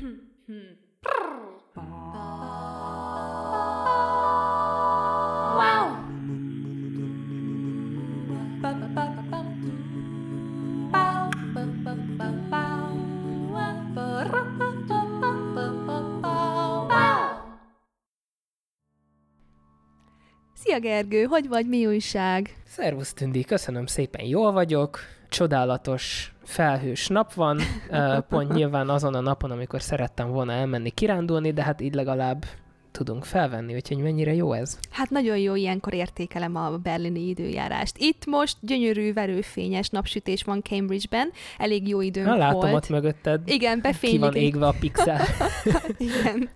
Szia Gergő, hogy vagy, mi újság? Szervusz Tündi, köszönöm szépen, jól vagyok. Csodálatos felhős nap van, pont nyilván azon a napon, amikor szerettem volna elmenni kirándulni, de hát így legalább tudunk felvenni, úgyhogy mennyire jó ez? Hát nagyon jó, ilyenkor értékelem a berlini időjárást. Itt most gyönyörű, verőfényes napsütés van Cambridge-ben, elég jó időnk Na, látom volt. ott mögötted. Igen, befénylik. Ki van égve a pixel. Igen.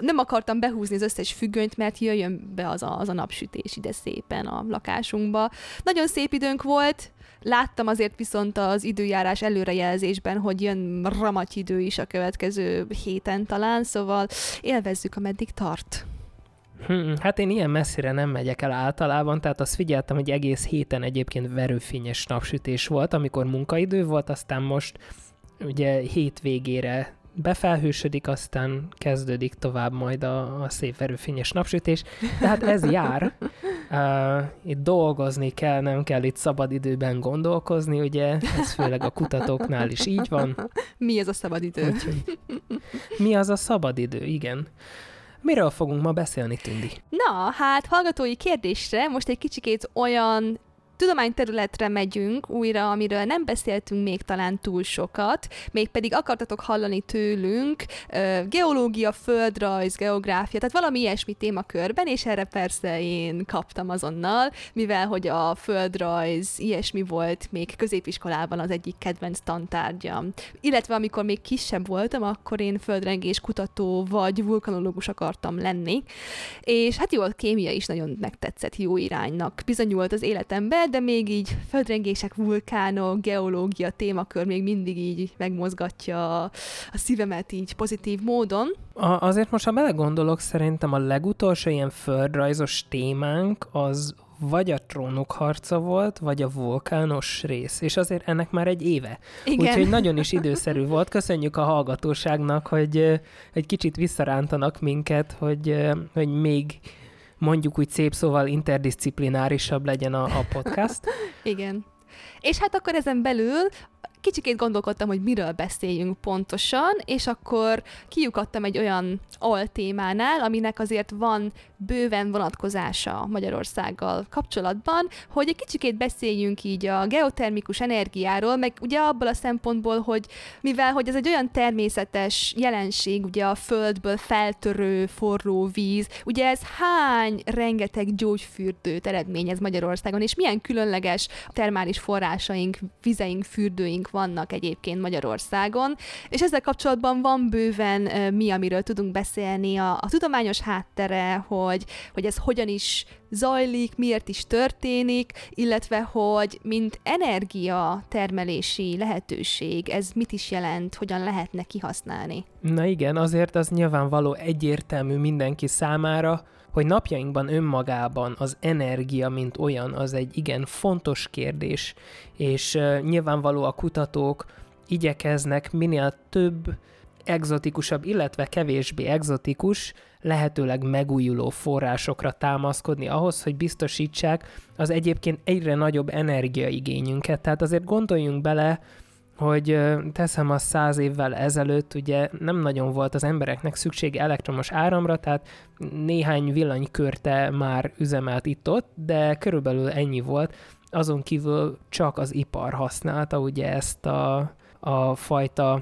Nem akartam behúzni az összes függönyt, mert jöjjön be az a, az a napsütés ide szépen a lakásunkba. Nagyon szép időnk volt, Láttam azért viszont az időjárás előrejelzésben, hogy jön ramaty idő is a következő héten talán, szóval élvezzük, ameddig tart. Hmm, hát én ilyen messzire nem megyek el általában, tehát azt figyeltem, hogy egész héten egyébként verőfényes napsütés volt, amikor munkaidő volt, aztán most ugye hétvégére befelhősödik, aztán kezdődik tovább majd a, a szép erőfényes napsütés. Tehát ez jár. Uh, itt dolgozni kell, nem kell itt szabad időben gondolkozni, ugye? Ez főleg a kutatóknál is így van. Mi ez a szabad idő? Úgyhogy, mi az a szabad idő, igen. Miről fogunk ma beszélni, Tündi? Na, hát hallgatói kérdésre most egy kicsikét olyan tudományterületre megyünk újra, amiről nem beszéltünk még talán túl sokat, mégpedig akartatok hallani tőlünk geológia, földrajz, geográfia, tehát valami ilyesmi témakörben, és erre persze én kaptam azonnal, mivel hogy a földrajz ilyesmi volt még középiskolában az egyik kedvenc tantárgyam. Illetve amikor még kisebb voltam, akkor én földrengés kutató vagy vulkanológus akartam lenni, és hát jó, a kémia is nagyon megtetszett jó iránynak. Bizonyult az életemben, de még így földrengések, vulkánok, geológia témakör még mindig így megmozgatja a, a szívemet így pozitív módon. A, azért most, ha belegondolok, szerintem a legutolsó ilyen földrajzos témánk az vagy a trónok harca volt, vagy a vulkános rész, és azért ennek már egy éve. Igen. Úgyhogy nagyon is időszerű volt. Köszönjük a hallgatóságnak, hogy egy kicsit visszarántanak minket, hogy, hogy még mondjuk úgy szép szóval interdisziplinárisabb legyen a, a podcast. Igen. És hát akkor ezen belül kicsikét gondolkodtam, hogy miről beszéljünk pontosan, és akkor kiukadtam egy olyan altémánál, aminek azért van bőven vonatkozása Magyarországgal kapcsolatban, hogy egy kicsikét beszéljünk így a geotermikus energiáról, meg ugye abból a szempontból, hogy mivel hogy ez egy olyan természetes jelenség, ugye a földből feltörő forró víz, ugye ez hány rengeteg gyógyfürdőt eredményez Magyarországon, és milyen különleges termális forrásaink, vizeink, fürdőink vannak egyébként Magyarországon, és ezzel kapcsolatban van bőven mi, amiről tudunk beszélni, a, a tudományos háttere, hogy, hogy ez hogyan is zajlik, miért is történik, illetve hogy mint energia termelési lehetőség, ez mit is jelent, hogyan lehetne kihasználni. Na igen, azért az nyilvánvaló egyértelmű mindenki számára, hogy napjainkban önmagában az energia, mint olyan, az egy igen fontos kérdés, és nyilvánvaló a kutatók igyekeznek minél több egzotikusabb, illetve kevésbé egzotikus, lehetőleg megújuló forrásokra támaszkodni ahhoz, hogy biztosítsák az egyébként egyre nagyobb energiaigényünket. Tehát azért gondoljunk bele, hogy teszem azt száz évvel ezelőtt, ugye nem nagyon volt az embereknek szüksége elektromos áramra, tehát néhány villanykörte már üzemelt itt-ott, de körülbelül ennyi volt. Azon kívül csak az ipar használta ugye ezt a, a fajta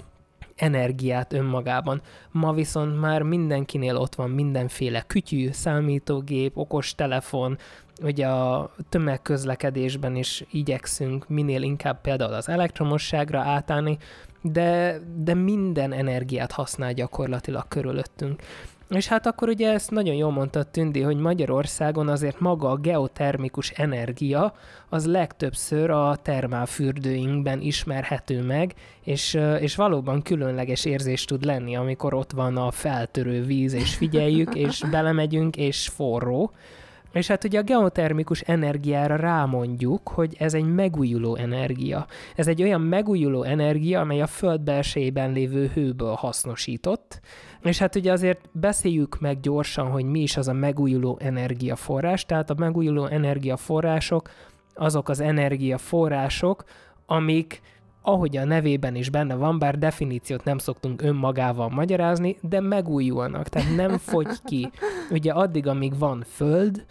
energiát önmagában. Ma viszont már mindenkinél ott van mindenféle kütyű, számítógép, okostelefon, ugye a tömegközlekedésben is igyekszünk minél inkább például az elektromosságra átállni, de, de minden energiát használ gyakorlatilag körülöttünk. És hát akkor ugye ezt nagyon jól mondta Tündi, hogy Magyarországon azért maga a geotermikus energia az legtöbbször a termálfürdőinkben ismerhető meg, és, és valóban különleges érzés tud lenni, amikor ott van a feltörő víz, és figyeljük, és belemegyünk, és forró. És hát ugye a geotermikus energiára rámondjuk, hogy ez egy megújuló energia. Ez egy olyan megújuló energia, amely a föld belsejében lévő hőből hasznosított, és hát ugye azért beszéljük meg gyorsan, hogy mi is az a megújuló energiaforrás. Tehát a megújuló energiaforrások azok az energiaforrások, amik ahogy a nevében is benne van, bár definíciót nem szoktunk önmagával magyarázni, de megújulnak, tehát nem fogy ki. Ugye addig, amíg van föld,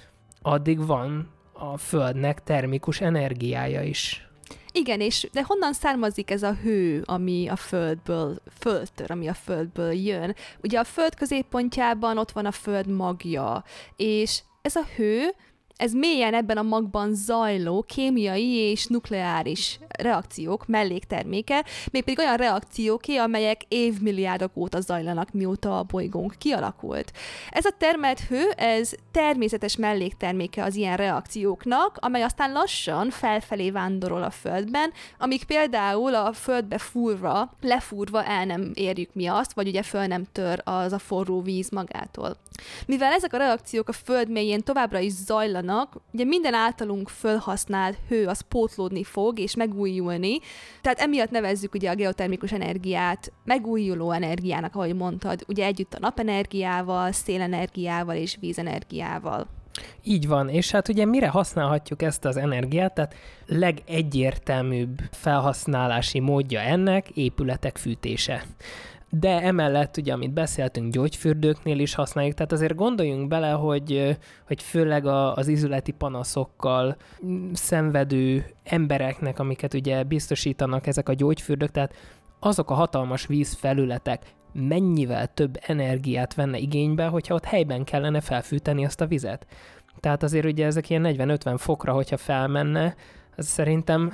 addig van a földnek termikus energiája is. Igen, és de honnan származik ez a hő, ami a földből, földtör, ami a földből jön? Ugye a föld középpontjában ott van a föld magja, és ez a hő ez mélyen ebben a magban zajló kémiai és nukleáris reakciók mellékterméke, mégpedig olyan reakcióké, amelyek évmilliárdok óta zajlanak, mióta a bolygónk kialakult. Ez a termelt hő, ez természetes mellékterméke az ilyen reakcióknak, amely aztán lassan felfelé vándorol a Földben, amíg például a Földbe fúrva, lefúrva el nem érjük mi azt, vagy ugye föl nem tör az a forró víz magától. Mivel ezek a reakciók a Föld mélyén továbbra is zajlanak, ugye minden általunk fölhasznált hő az pótlódni fog és megújulni, tehát emiatt nevezzük ugye a geotermikus energiát megújuló energiának, ahogy mondtad, ugye együtt a napenergiával, szélenergiával és vízenergiával. Így van, és hát ugye mire használhatjuk ezt az energiát, tehát legegyértelműbb felhasználási módja ennek épületek fűtése de emellett ugye, amit beszéltünk, gyógyfürdőknél is használjuk, tehát azért gondoljunk bele, hogy, hogy főleg a, az izületi panaszokkal szenvedő embereknek, amiket ugye biztosítanak ezek a gyógyfürdők, tehát azok a hatalmas vízfelületek mennyivel több energiát venne igénybe, hogyha ott helyben kellene felfűteni azt a vizet. Tehát azért ugye ezek ilyen 40-50 fokra, hogyha felmenne, az szerintem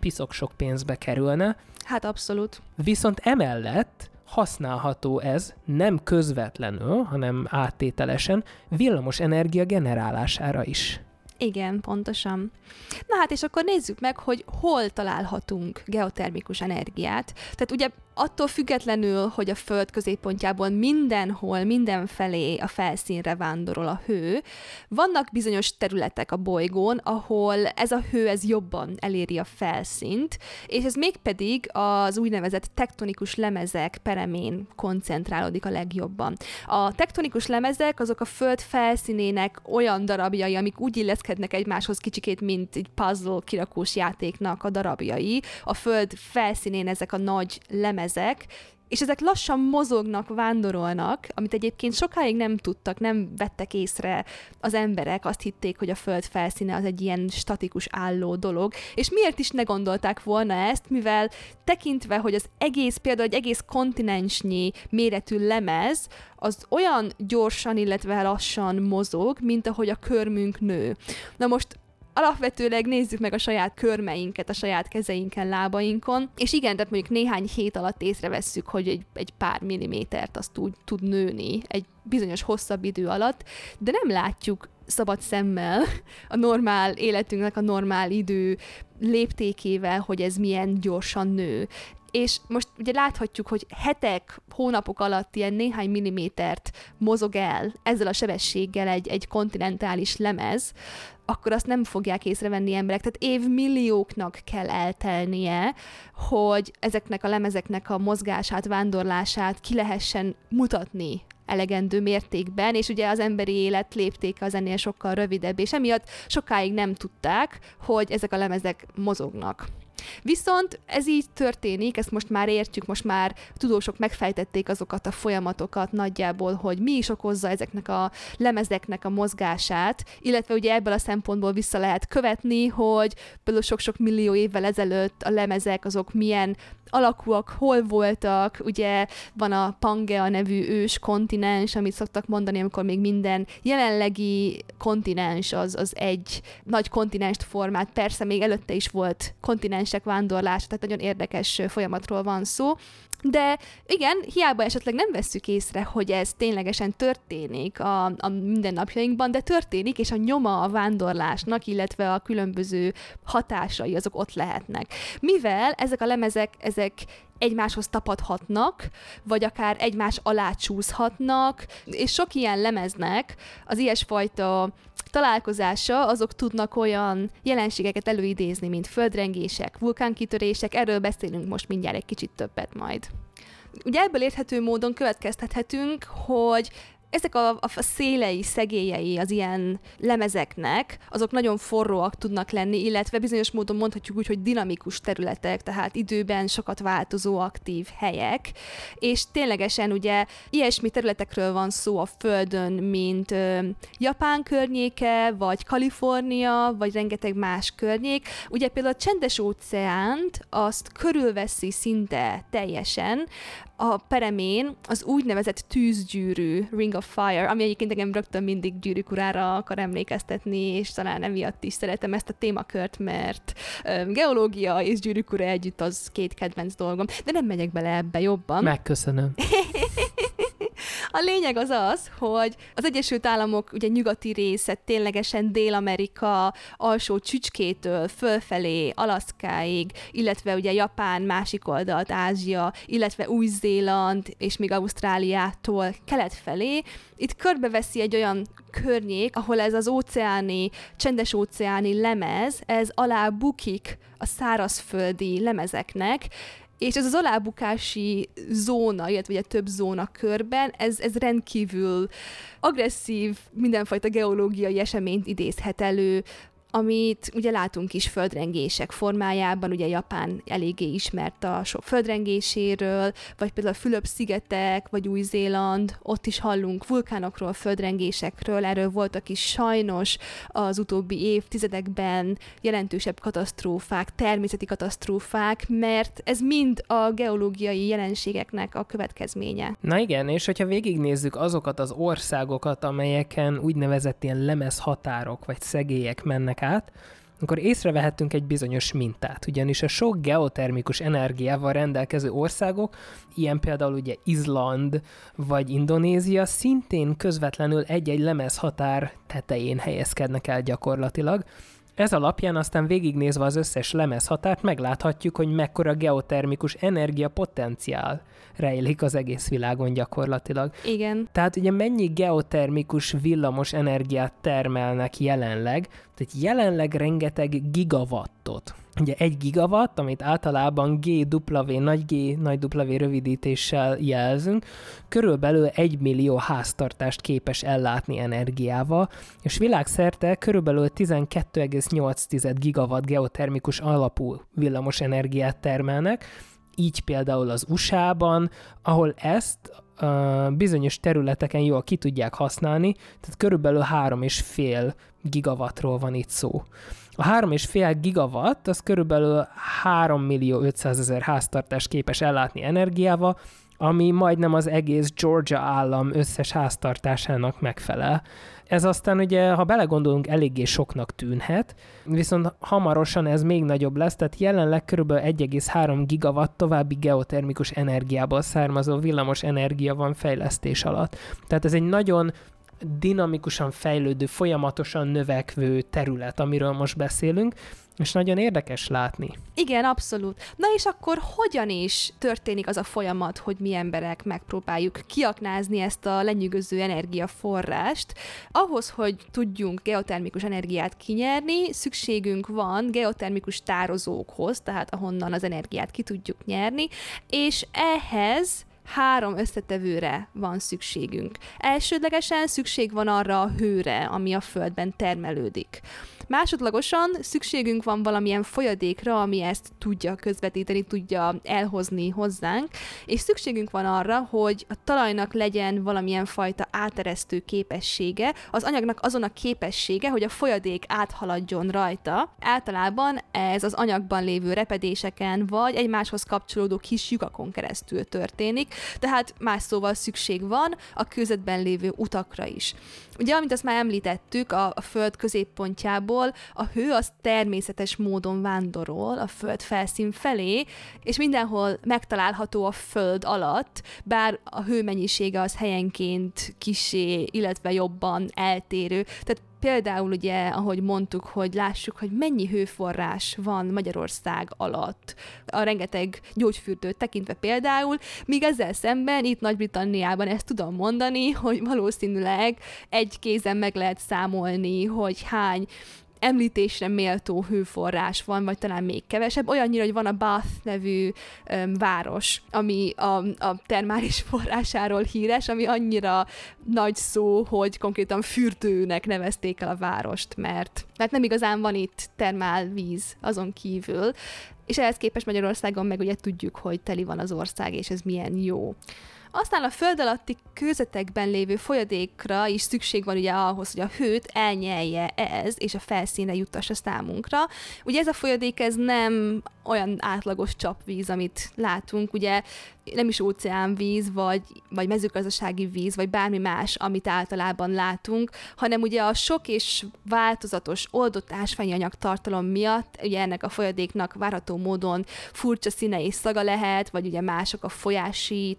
piszok sok pénzbe kerülne. Hát abszolút. Viszont emellett használható ez nem közvetlenül, hanem áttételesen villamos energia generálására is. Igen, pontosan. Na hát, és akkor nézzük meg, hogy hol találhatunk geotermikus energiát. Tehát ugye attól függetlenül, hogy a Föld középpontjából mindenhol, mindenfelé a felszínre vándorol a hő, vannak bizonyos területek a bolygón, ahol ez a hő ez jobban eléri a felszínt, és ez mégpedig az úgynevezett tektonikus lemezek peremén koncentrálódik a legjobban. A tektonikus lemezek azok a Föld felszínének olyan darabjai, amik úgy illeszkednek egymáshoz kicsikét, mint egy puzzle kirakós játéknak a darabjai. A Föld felszínén ezek a nagy lemezek ezek, és ezek lassan mozognak, vándorolnak, amit egyébként sokáig nem tudtak, nem vettek észre az emberek, azt hitték, hogy a föld felszíne az egy ilyen statikus álló dolog, és miért is ne gondolták volna ezt, mivel tekintve, hogy az egész, például egy egész kontinensnyi méretű lemez, az olyan gyorsan, illetve lassan mozog, mint ahogy a körmünk nő. Na most alapvetőleg nézzük meg a saját körmeinket, a saját kezeinken, lábainkon, és igen, tehát mondjuk néhány hét alatt észrevesszük, hogy egy, egy pár millimétert azt tud, tud nőni egy bizonyos hosszabb idő alatt, de nem látjuk szabad szemmel a normál életünknek a normál idő léptékével, hogy ez milyen gyorsan nő és most ugye láthatjuk, hogy hetek, hónapok alatt ilyen néhány millimétert mozog el ezzel a sebességgel egy, egy kontinentális lemez, akkor azt nem fogják észrevenni emberek. Tehát évmillióknak kell eltelnie, hogy ezeknek a lemezeknek a mozgását, vándorlását ki lehessen mutatni elegendő mértékben, és ugye az emberi élet léptéke az ennél sokkal rövidebb, és emiatt sokáig nem tudták, hogy ezek a lemezek mozognak. Viszont ez így történik, ezt most már értjük, most már tudósok megfejtették azokat a folyamatokat nagyjából, hogy mi is okozza ezeknek a lemezeknek a mozgását, illetve ugye ebből a szempontból vissza lehet követni, hogy például sok-sok millió évvel ezelőtt a lemezek azok milyen alakúak, hol voltak, ugye van a Pangea nevű ős kontinens, amit szoktak mondani, amikor még minden jelenlegi kontinens az, az egy nagy kontinenst formát, persze még előtte is volt kontinensek vándorlása, tehát nagyon érdekes folyamatról van szó, de igen, hiába esetleg nem vesszük észre, hogy ez ténylegesen történik a, a mindennapjainkban, de történik, és a nyoma a vándorlásnak, illetve a különböző hatásai azok ott lehetnek. Mivel ezek a lemezek, ezek egymáshoz tapadhatnak, vagy akár egymás alá csúszhatnak, és sok ilyen lemeznek az ilyesfajta találkozása, azok tudnak olyan jelenségeket előidézni, mint földrengések, vulkánkitörések, erről beszélünk most mindjárt egy kicsit többet majd. Ugye ebből érthető módon következtethetünk, hogy ezek a, a szélei, szegélyei az ilyen lemezeknek, azok nagyon forróak tudnak lenni, illetve bizonyos módon mondhatjuk úgy, hogy dinamikus területek, tehát időben sokat változó aktív helyek, és ténylegesen ugye ilyesmi területekről van szó a Földön, mint ö, Japán környéke, vagy Kalifornia, vagy rengeteg más környék. Ugye például a csendes óceánt azt körülveszi szinte teljesen, a peremén az úgynevezett tűzgyűrű, Ring of Fire, ami egyébként engem rögtön mindig gyűrűkurára akar emlékeztetni, és talán emiatt is szeretem ezt a témakört, mert um, geológia és gyűrűkura együtt az két kedvenc dolgom. De nem megyek bele ebbe jobban. Megköszönöm. A lényeg az az, hogy az Egyesült Államok ugye nyugati része ténylegesen Dél-Amerika alsó csücskétől fölfelé Alaszkáig, illetve ugye Japán másik oldalt Ázsia, illetve Új-Zéland és még Ausztráliától kelet felé, itt körbeveszi egy olyan környék, ahol ez az óceáni, csendes óceáni lemez, ez alá bukik a szárazföldi lemezeknek, és ez az alábukási zóna, illetve ugye több zóna körben, ez, ez rendkívül agresszív, mindenfajta geológiai eseményt idézhet elő, amit ugye látunk is földrengések formájában, ugye Japán eléggé ismert a sok földrengéséről, vagy például a Fülöp-szigetek, vagy Új-Zéland, ott is hallunk vulkánokról, földrengésekről, erről voltak is sajnos az utóbbi évtizedekben jelentősebb katasztrófák, természeti katasztrófák, mert ez mind a geológiai jelenségeknek a következménye. Na igen, és hogyha végignézzük azokat az országokat, amelyeken úgynevezett ilyen lemezhatárok vagy szegélyek mennek át, akkor észrevehettünk egy bizonyos mintát, ugyanis a sok geotermikus energiával rendelkező országok, ilyen például ugye Izland vagy Indonézia, szintén közvetlenül egy-egy lemezhatár tetején helyezkednek el gyakorlatilag, ez alapján aztán végignézve az összes lemezhatárt megláthatjuk, hogy mekkora geotermikus energiapotenciál rejlik az egész világon gyakorlatilag. Igen. Tehát ugye mennyi geotermikus villamos energiát termelnek jelenleg, tehát jelenleg rengeteg gigawattot. Ugye egy gigawatt, amit általában GW, nagy G, nagy W rövidítéssel jelzünk, körülbelül egy millió háztartást képes ellátni energiával, és világszerte körülbelül 12,8 gigawatt geotermikus alapú villamos energiát termelnek, így például az USA-ban, ahol ezt bizonyos területeken jól ki tudják használni, tehát körülbelül 3,5 gigawattról van itt szó. A 3,5 gigawatt az körülbelül 3 millió 500 ezer háztartás képes ellátni energiával, ami majdnem az egész Georgia állam összes háztartásának megfelel. Ez aztán ugye, ha belegondolunk, eléggé soknak tűnhet, viszont hamarosan ez még nagyobb lesz, tehát jelenleg kb. 1,3 gigawatt további geotermikus energiából származó villamos energia van fejlesztés alatt. Tehát ez egy nagyon dinamikusan fejlődő, folyamatosan növekvő terület, amiről most beszélünk, és nagyon érdekes látni. Igen, abszolút. Na és akkor hogyan is történik az a folyamat, hogy mi emberek megpróbáljuk kiaknázni ezt a lenyűgöző energiaforrást? Ahhoz, hogy tudjunk geotermikus energiát kinyerni, szükségünk van geotermikus tározókhoz, tehát ahonnan az energiát ki tudjuk nyerni, és ehhez három összetevőre van szükségünk. Elsődlegesen szükség van arra a hőre, ami a Földben termelődik. Másodlagosan szükségünk van valamilyen folyadékra, ami ezt tudja közvetíteni, tudja elhozni hozzánk, és szükségünk van arra, hogy a talajnak legyen valamilyen fajta áteresztő képessége, az anyagnak azon a képessége, hogy a folyadék áthaladjon rajta. Általában ez az anyagban lévő repedéseken vagy egymáshoz kapcsolódó kis lyukakon keresztül történik, tehát más szóval szükség van a kőzetben lévő utakra is. Ugye, amint azt már említettük, a, a Föld középpontjából a hő az természetes módon vándorol a Föld felszín felé, és mindenhol megtalálható a Föld alatt, bár a hő az helyenként kisé, illetve jobban eltérő. Tehát Például ugye, ahogy mondtuk, hogy lássuk, hogy mennyi hőforrás van Magyarország alatt, a rengeteg gyógyfürdőt tekintve például, míg ezzel szemben itt Nagy-Britanniában ezt tudom mondani, hogy valószínűleg egy kézen meg lehet számolni, hogy hány említésre méltó hőforrás van, vagy talán még kevesebb, olyannyira, hogy van a Bath nevű um, város, ami a, a termális forrásáról híres, ami annyira nagy szó, hogy konkrétan fürdőnek nevezték el a várost, mert, mert nem igazán van itt termálvíz azon kívül, és ehhez képest Magyarországon meg ugye tudjuk, hogy teli van az ország, és ez milyen jó. Aztán a föld alatti kőzetekben lévő folyadékra is szükség van ugye ahhoz, hogy a hőt elnyelje ez, és a felszínre juttassa számunkra. Ugye ez a folyadék ez nem olyan átlagos csapvíz, amit látunk, ugye nem is óceánvíz, vagy, vagy mezőgazdasági víz, vagy bármi más, amit általában látunk, hanem ugye a sok és változatos oldott ásványi anyag tartalom miatt, ugye ennek a folyadéknak várható módon furcsa színe és szaga lehet, vagy ugye mások a folyási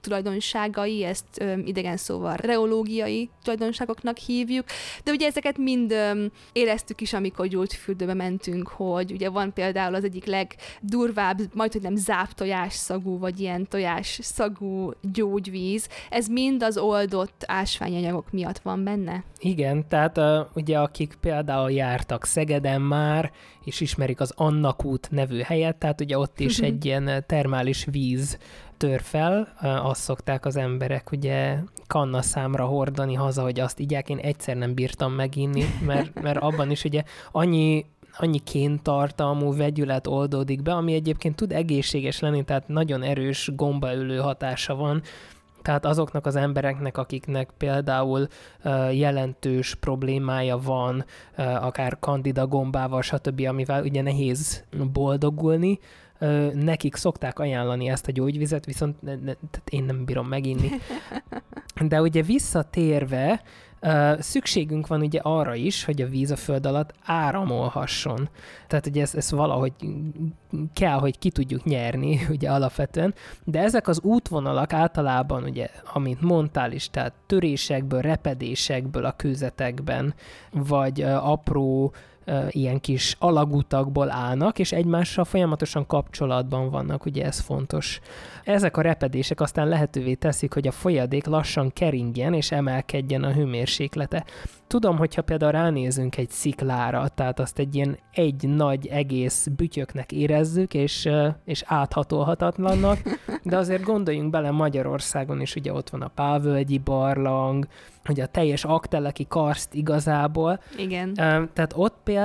tulajdonságai, ezt ö, idegen szóval reológiai tulajdonságoknak hívjuk, de ugye ezeket mind ö, éreztük is, amikor gyógyfürdőbe mentünk, hogy ugye van például az egyik legdurvább, majd hogy nem záptojás szagú, vagy ilyen tojás szagú gyógyvíz, ez mind az oldott ásványanyagok miatt van benne? Igen, tehát uh, ugye akik például jártak Szegeden már, és ismerik az Annak út nevű helyet, tehát ugye ott is egy ilyen termális víz tör fel, azt szokták az emberek ugye kanna számra hordani haza, hogy azt igyák, én egyszer nem bírtam meginni, mert, mert abban is ugye annyi annyi kéntartalmú vegyület oldódik be, ami egyébként tud egészséges lenni, tehát nagyon erős gombaülő hatása van, tehát azoknak az embereknek, akiknek például uh, jelentős problémája van, uh, akár kandida gombával, stb., amivel ugye nehéz boldogulni, uh, nekik szokták ajánlani ezt a gyógyvizet, viszont ne, én nem bírom meginni. De ugye visszatérve, szükségünk van ugye arra is, hogy a víz a föld alatt áramolhasson. Tehát ugye ezt, ezt valahogy kell, hogy ki tudjuk nyerni, ugye alapvetően, de ezek az útvonalak általában, ugye, amint mondtál is, tehát törésekből, repedésekből a kőzetekben, vagy apró ilyen kis alagutakból állnak, és egymással folyamatosan kapcsolatban vannak, ugye ez fontos. Ezek a repedések aztán lehetővé teszik, hogy a folyadék lassan keringjen és emelkedjen a hőmérséklete. Tudom, hogyha például ránézünk egy sziklára, tehát azt egy ilyen egy nagy egész bütyöknek érezzük, és, és áthatolhatatlannak, de azért gondoljunk bele Magyarországon is, ugye ott van a Pávölgyi barlang, ugye a teljes akteleki karszt igazából. Igen. Tehát ott például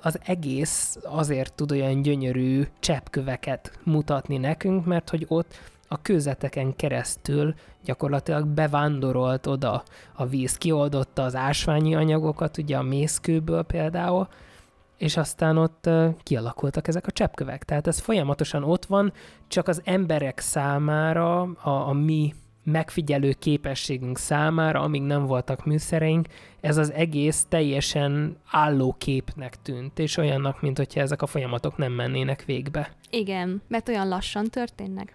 az egész azért tud olyan gyönyörű cseppköveket mutatni nekünk, mert hogy ott a kőzeteken keresztül gyakorlatilag bevándorolt oda a víz, kioldotta az ásványi anyagokat, ugye a mészkőből például, és aztán ott kialakultak ezek a cseppkövek. Tehát ez folyamatosan ott van, csak az emberek számára, a, a mi megfigyelő képességünk számára, amíg nem voltak műszereink, ez az egész teljesen állóképnek tűnt, és olyannak, mint ezek a folyamatok nem mennének végbe. Igen, mert olyan lassan történnek.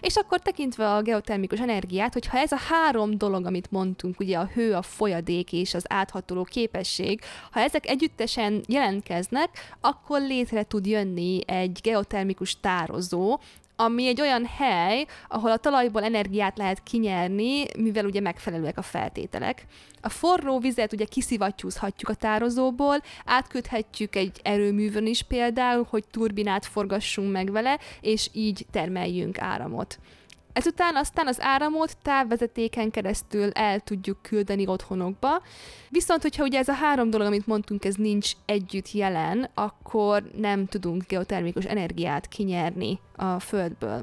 És akkor tekintve a geotermikus energiát, hogyha ez a három dolog, amit mondtunk, ugye a hő, a folyadék és az áthatoló képesség, ha ezek együttesen jelentkeznek, akkor létre tud jönni egy geotermikus tározó, ami egy olyan hely, ahol a talajból energiát lehet kinyerni, mivel ugye megfelelőek a feltételek. A forró vizet ugye kiszivattyúzhatjuk a tározóból, átköthetjük egy erőművön is például, hogy turbinát forgassunk meg vele, és így termeljünk áramot. Ezután aztán az áramot távvezetéken keresztül el tudjuk küldeni otthonokba. Viszont, hogyha ugye ez a három dolog, amit mondtunk, ez nincs együtt jelen, akkor nem tudunk geotermikus energiát kinyerni a Földből.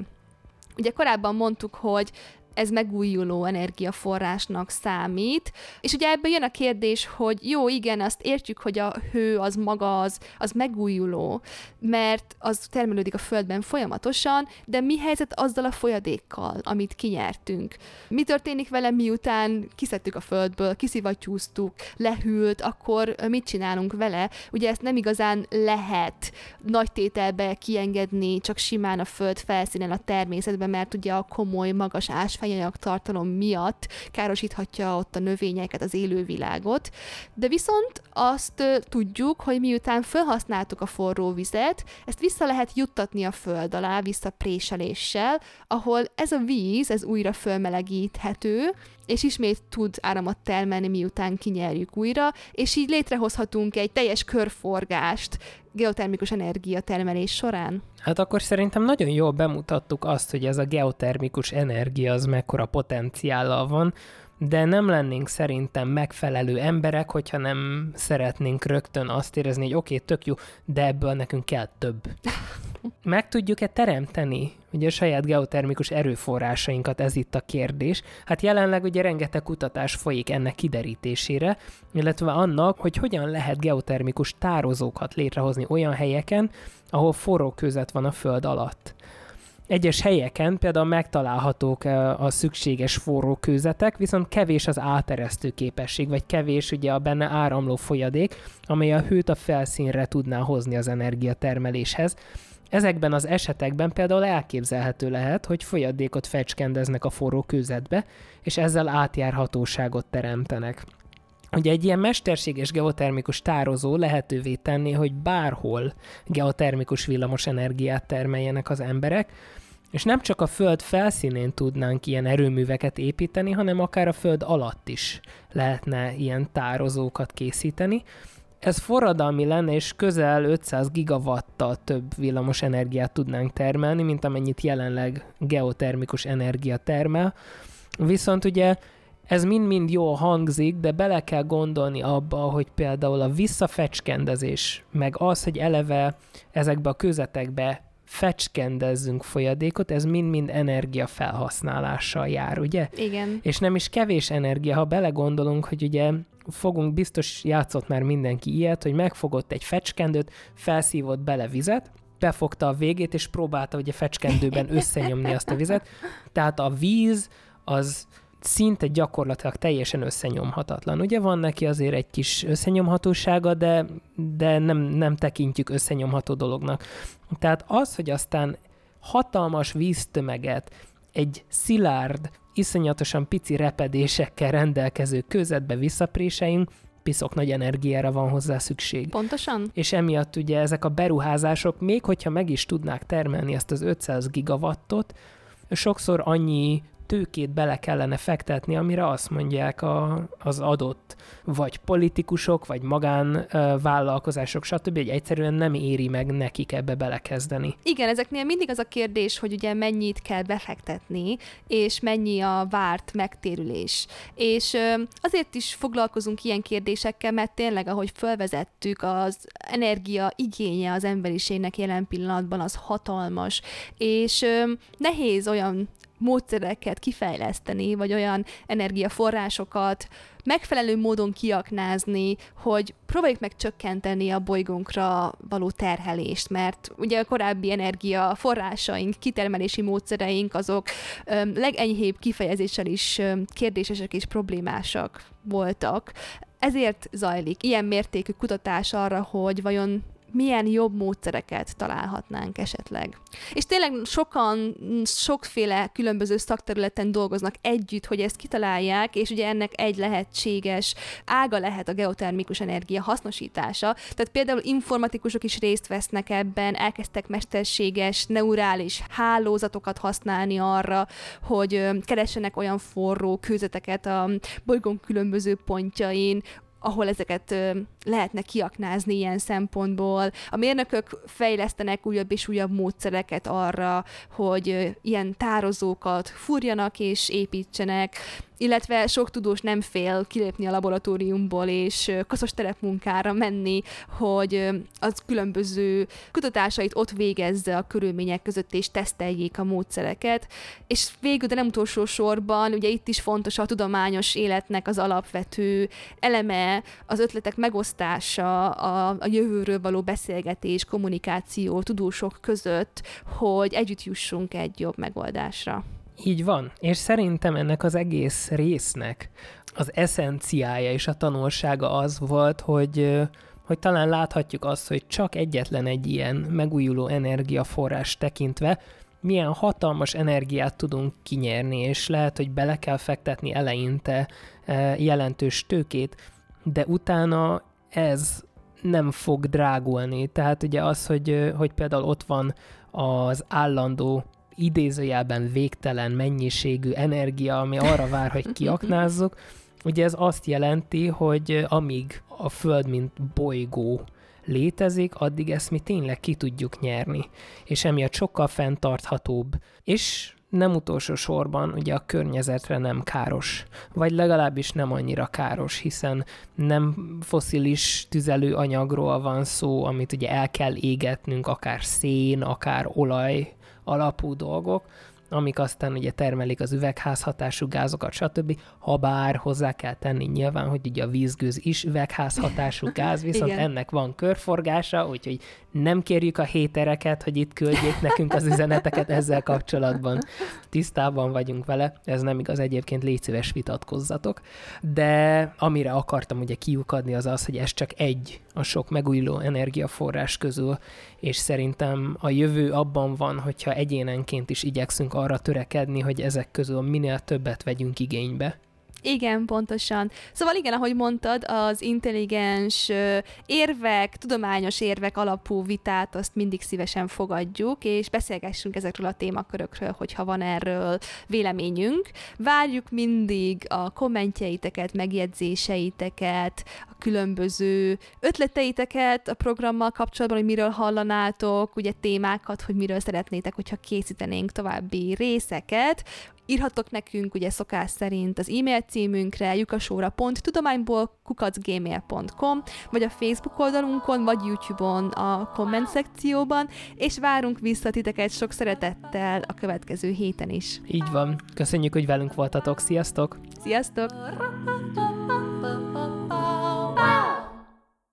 Ugye korábban mondtuk, hogy ez megújuló energiaforrásnak számít. És ugye ebben jön a kérdés, hogy jó, igen, azt értjük, hogy a hő az maga az, az megújuló, mert az termelődik a Földben folyamatosan, de mi helyzet azzal a folyadékkal, amit kinyertünk? Mi történik vele, miután kiszedtük a Földből, kiszivattyúztuk, lehűlt, akkor mit csinálunk vele? Ugye ezt nem igazán lehet nagy tételbe kiengedni csak simán a Föld felszínen a természetben, mert ugye a komoly, magas ásvány fehéranyag tartalom miatt károsíthatja ott a növényeket, az élővilágot, de viszont azt tudjuk, hogy miután felhasználtuk a forró vizet, ezt vissza lehet juttatni a föld alá, visszapréseléssel, ahol ez a víz, ez újra fölmelegíthető, és ismét tud áramot termelni, miután kinyerjük újra, és így létrehozhatunk egy teljes körforgást geotermikus energia termelés során. Hát akkor szerintem nagyon jól bemutattuk azt, hogy ez a geotermikus energia az mekkora potenciállal van, de nem lennénk szerintem megfelelő emberek, hogyha nem szeretnénk rögtön azt érezni, hogy oké, okay, tök jó, de ebből nekünk kell több. Meg tudjuk-e teremteni ugye a saját geotermikus erőforrásainkat, ez itt a kérdés. Hát jelenleg ugye rengeteg kutatás folyik ennek kiderítésére, illetve annak, hogy hogyan lehet geotermikus tározókat létrehozni olyan helyeken, ahol forró között van a föld alatt. Egyes helyeken például megtalálhatók a szükséges forró kőzetek, viszont kevés az áteresztő képesség, vagy kevés ugye a benne áramló folyadék, amely a hőt a felszínre tudná hozni az energiatermeléshez. Ezekben az esetekben például elképzelhető lehet, hogy folyadékot fecskendeznek a forró kőzetbe, és ezzel átjárhatóságot teremtenek. Ugye egy ilyen mesterséges geotermikus tározó lehetővé tenni, hogy bárhol geotermikus villamos energiát termeljenek az emberek, és nem csak a Föld felszínén tudnánk ilyen erőműveket építeni, hanem akár a Föld alatt is lehetne ilyen tározókat készíteni. Ez forradalmi lenne, és közel 500 gigawattal több villamos energiát tudnánk termelni, mint amennyit jelenleg geotermikus energia termel. Viszont ugye ez mind-mind jól hangzik, de bele kell gondolni abba, hogy például a visszafecskendezés, meg az, hogy eleve ezekbe a közetekbe fecskendezzünk folyadékot, ez mind-mind energia felhasználással jár, ugye? Igen. És nem is kevés energia, ha belegondolunk, hogy ugye fogunk, biztos játszott már mindenki ilyet, hogy megfogott egy fecskendőt, felszívott bele vizet, befogta a végét, és próbálta ugye fecskendőben összenyomni azt a vizet. Tehát a víz az szinte gyakorlatilag teljesen összenyomhatatlan. Ugye van neki azért egy kis összenyomhatósága, de, de nem, nem tekintjük összenyomható dolognak. Tehát az, hogy aztán hatalmas víztömeget egy szilárd, iszonyatosan pici repedésekkel rendelkező közetbe visszapréseljünk, piszok nagy energiára van hozzá szükség. Pontosan. És emiatt ugye ezek a beruházások, még hogyha meg is tudnák termelni ezt az 500 gigawattot, sokszor annyi tőkét bele kellene fektetni, amire azt mondják a, az adott vagy politikusok, vagy magánvállalkozások, stb., hogy egyszerűen nem éri meg nekik ebbe belekezdeni. Igen, ezeknél mindig az a kérdés, hogy ugye mennyit kell befektetni, és mennyi a várt megtérülés. És azért is foglalkozunk ilyen kérdésekkel, mert tényleg, ahogy felvezettük, az energia igénye az emberiségnek jelen pillanatban az hatalmas, és nehéz olyan módszereket kifejleszteni, vagy olyan energiaforrásokat megfelelő módon kiaknázni, hogy próbáljuk meg csökkenteni a bolygónkra való terhelést, mert ugye a korábbi energiaforrásaink, kitermelési módszereink azok öm, legenyhébb kifejezéssel is öm, kérdésesek és problémásak voltak. Ezért zajlik ilyen mértékű kutatás arra, hogy vajon milyen jobb módszereket találhatnánk esetleg. És tényleg sokan, sokféle különböző szakterületen dolgoznak együtt, hogy ezt kitalálják, és ugye ennek egy lehetséges ága lehet a geotermikus energia hasznosítása. Tehát például informatikusok is részt vesznek ebben, elkezdtek mesterséges neurális hálózatokat használni arra, hogy keressenek olyan forró kőzeteket a bolygón különböző pontjain, ahol ezeket lehetne kiaknázni ilyen szempontból. A mérnökök fejlesztenek újabb és újabb módszereket arra, hogy ilyen tározókat fúrjanak és építsenek, illetve sok tudós nem fél kilépni a laboratóriumból és kaszos terepmunkára menni, hogy az különböző kutatásait ott végezze a körülmények között és teszteljék a módszereket. És végül, de nem utolsó sorban, ugye itt is fontos a tudományos életnek az alapvető eleme, az ötletek megosztása, a, a jövőről való beszélgetés, kommunikáció tudósok között, hogy együtt jussunk egy jobb megoldásra. Így van, és szerintem ennek az egész résznek az eszenciája és a tanulsága az volt, hogy hogy talán láthatjuk azt, hogy csak egyetlen egy ilyen megújuló energiaforrás tekintve milyen hatalmas energiát tudunk kinyerni, és lehet, hogy bele kell fektetni eleinte jelentős tőkét, de utána ez nem fog drágulni. Tehát ugye az, hogy, hogy például ott van az állandó idézőjelben végtelen mennyiségű energia, ami arra vár, hogy kiaknázzuk, ugye ez azt jelenti, hogy amíg a Föld, mint bolygó létezik, addig ezt mi tényleg ki tudjuk nyerni. És emiatt sokkal fenntarthatóbb, és nem utolsó sorban ugye a környezetre nem káros, vagy legalábbis nem annyira káros, hiszen nem foszilis tüzelőanyagról van szó, amit ugye el kell égetnünk, akár szén, akár olaj alapú dolgok, amik aztán ugye termelik az üvegházhatású gázokat, stb. Ha bár hozzá kell tenni nyilván, hogy ugye a vízgőz is üvegházhatású gáz, viszont ennek van körforgása, úgyhogy nem kérjük a hétereket, hogy itt küldjék nekünk az üzeneteket ezzel kapcsolatban. Tisztában vagyunk vele, ez nem igaz, egyébként légy szíves vitatkozzatok. De amire akartam ugye kiukadni az az, hogy ez csak egy a sok megújuló energiaforrás közül, és szerintem a jövő abban van, hogyha egyénenként is igyekszünk arra törekedni, hogy ezek közül minél többet vegyünk igénybe. Igen, pontosan. Szóval igen, ahogy mondtad, az intelligens érvek, tudományos érvek alapú vitát azt mindig szívesen fogadjuk, és beszélgessünk ezekről a témakörökről, hogyha van erről véleményünk. Várjuk mindig a kommentjeiteket, megjegyzéseiteket, a különböző ötleteiteket a programmal kapcsolatban, hogy miről hallanátok, ugye témákat, hogy miről szeretnétek, hogyha készítenénk további részeket. Írhatok nekünk ugye szokás szerint az e-mail címünkre jukasóra.tudományból kukacgmail.com, vagy a Facebook oldalunkon, vagy YouTube-on a komment szekcióban, és várunk vissza titeket sok szeretettel a következő héten is. Így van. Köszönjük, hogy velünk voltatok. Sziasztok! Sziasztok! Wow.